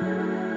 Bye.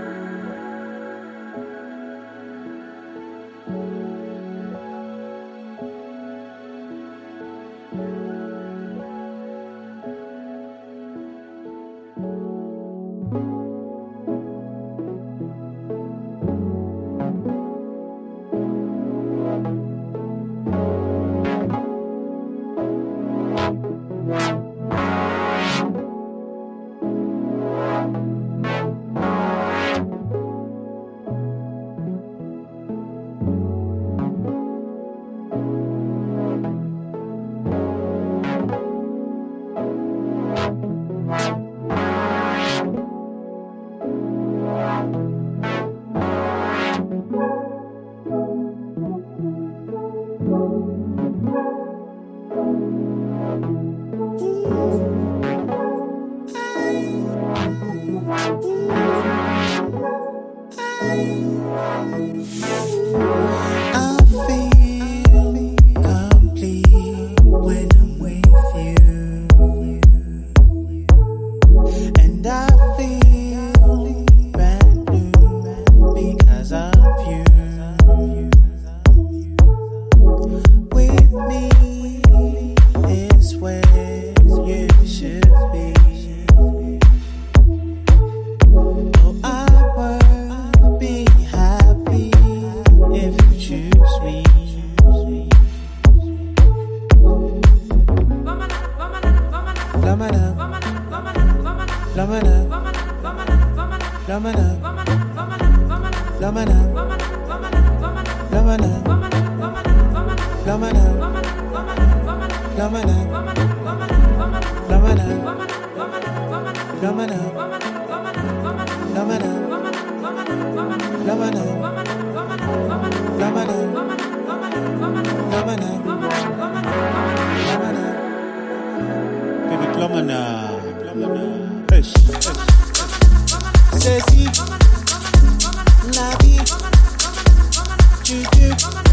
The moon in the sky.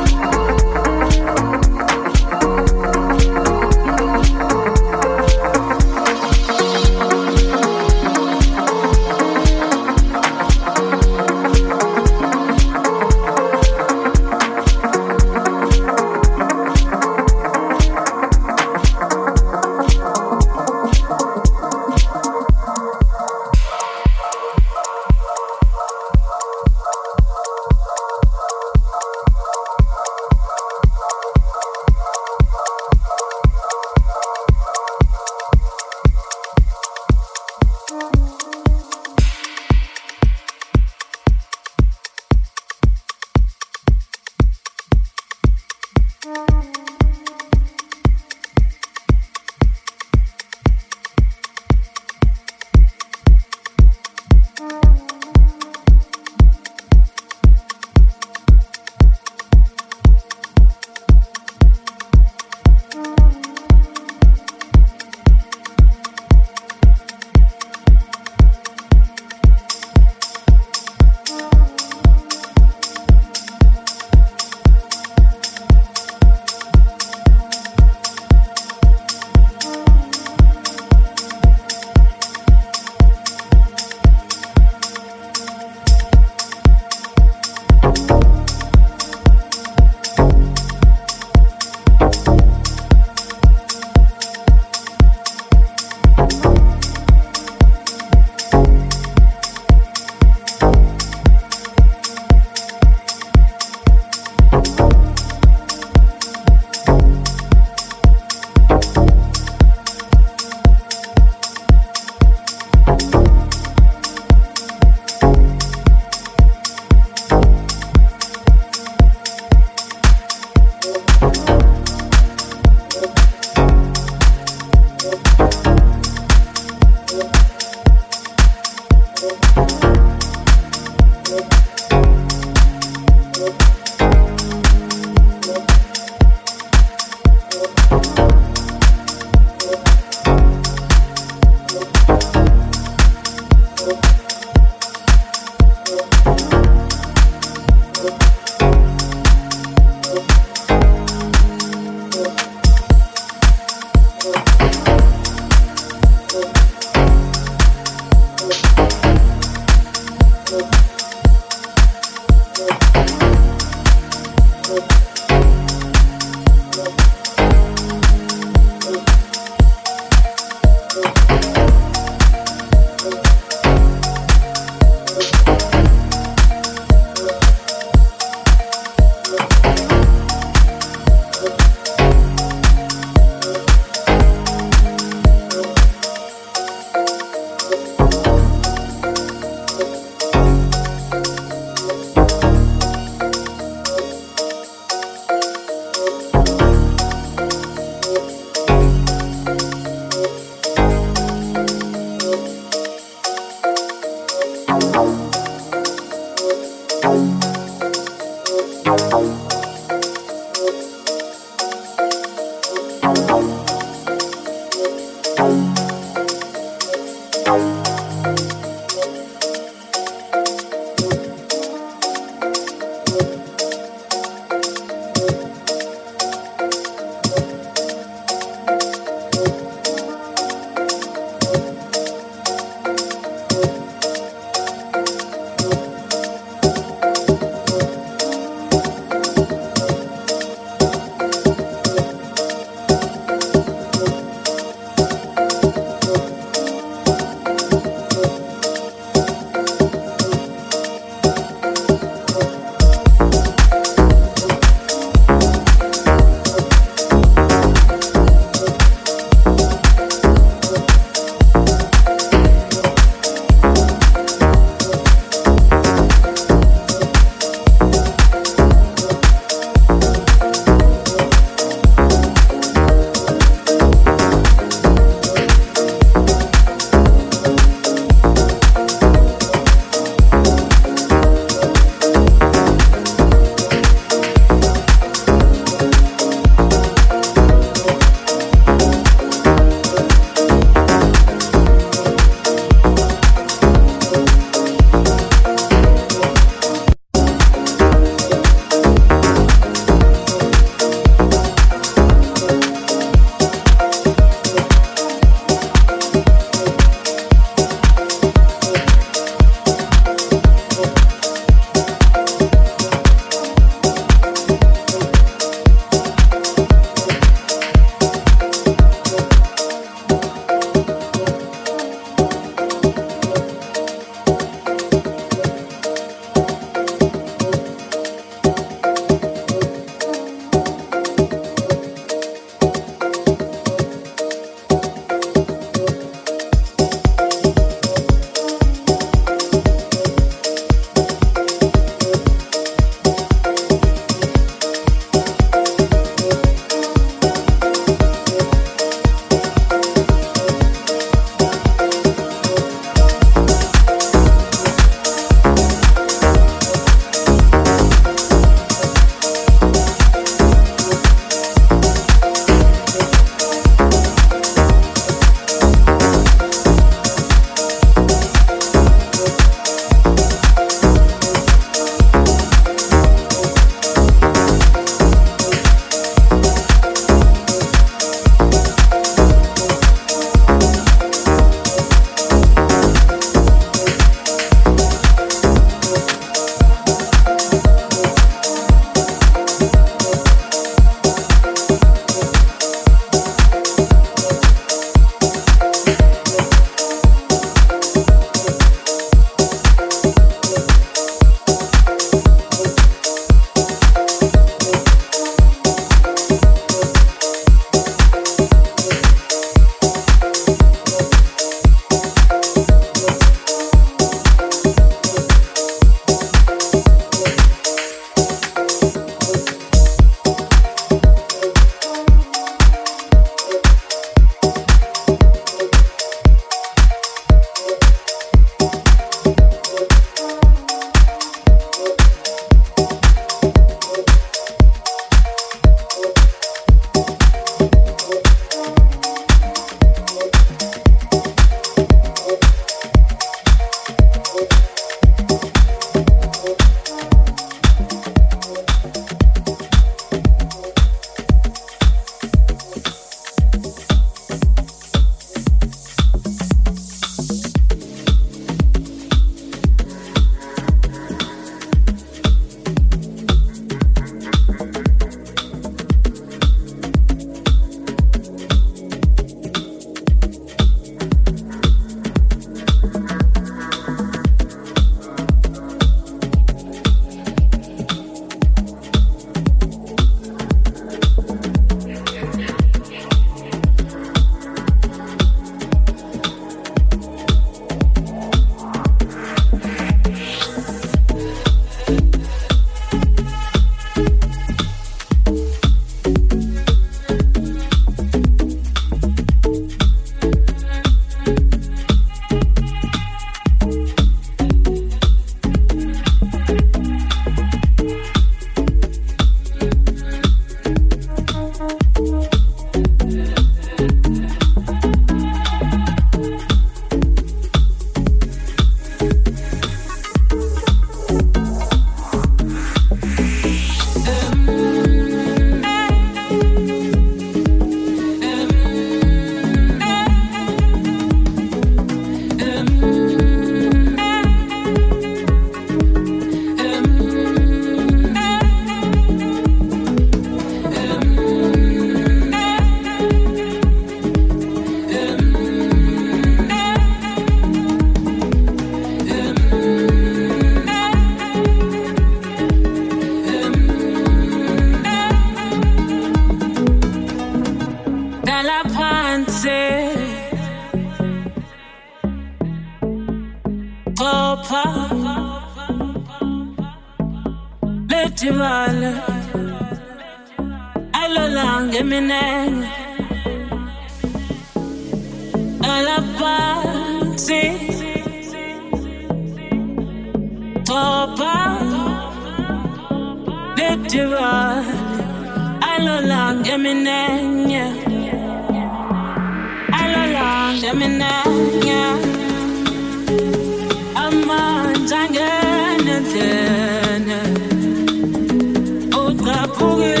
Ucaphukela uphayephe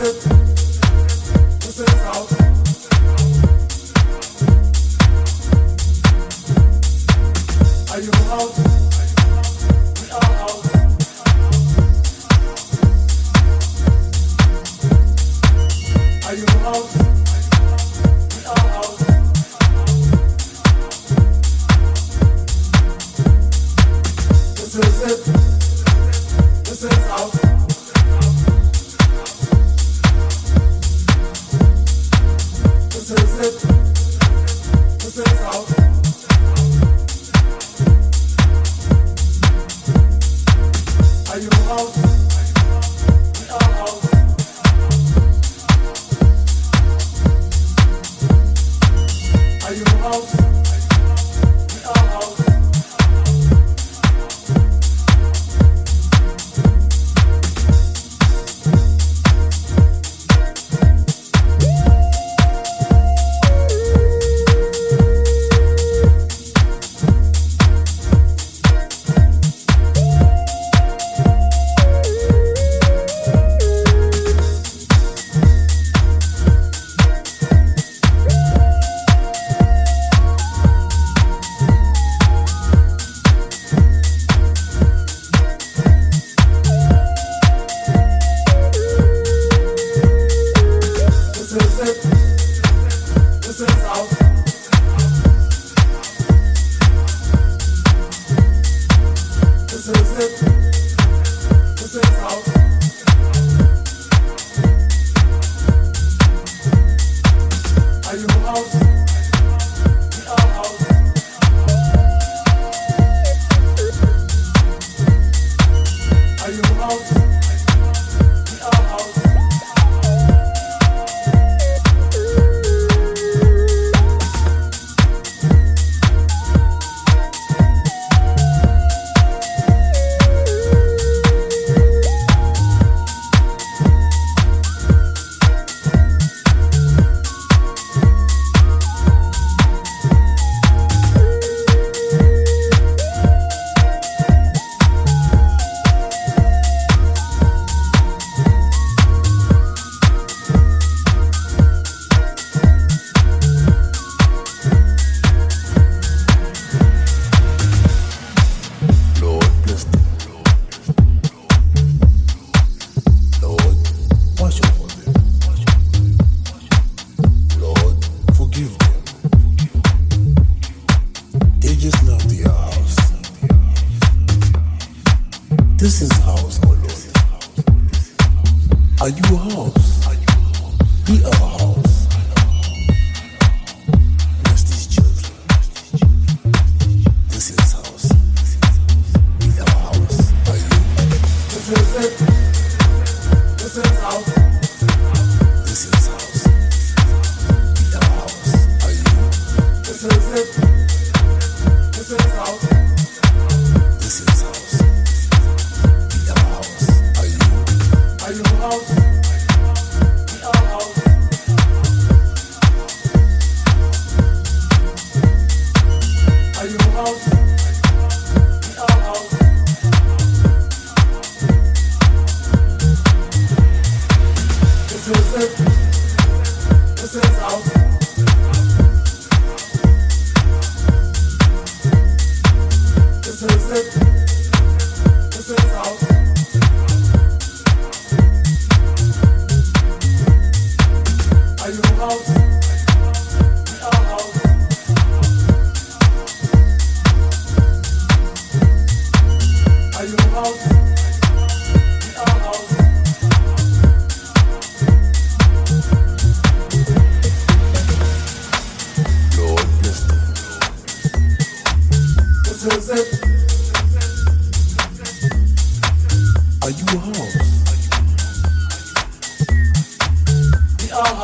Are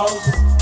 house.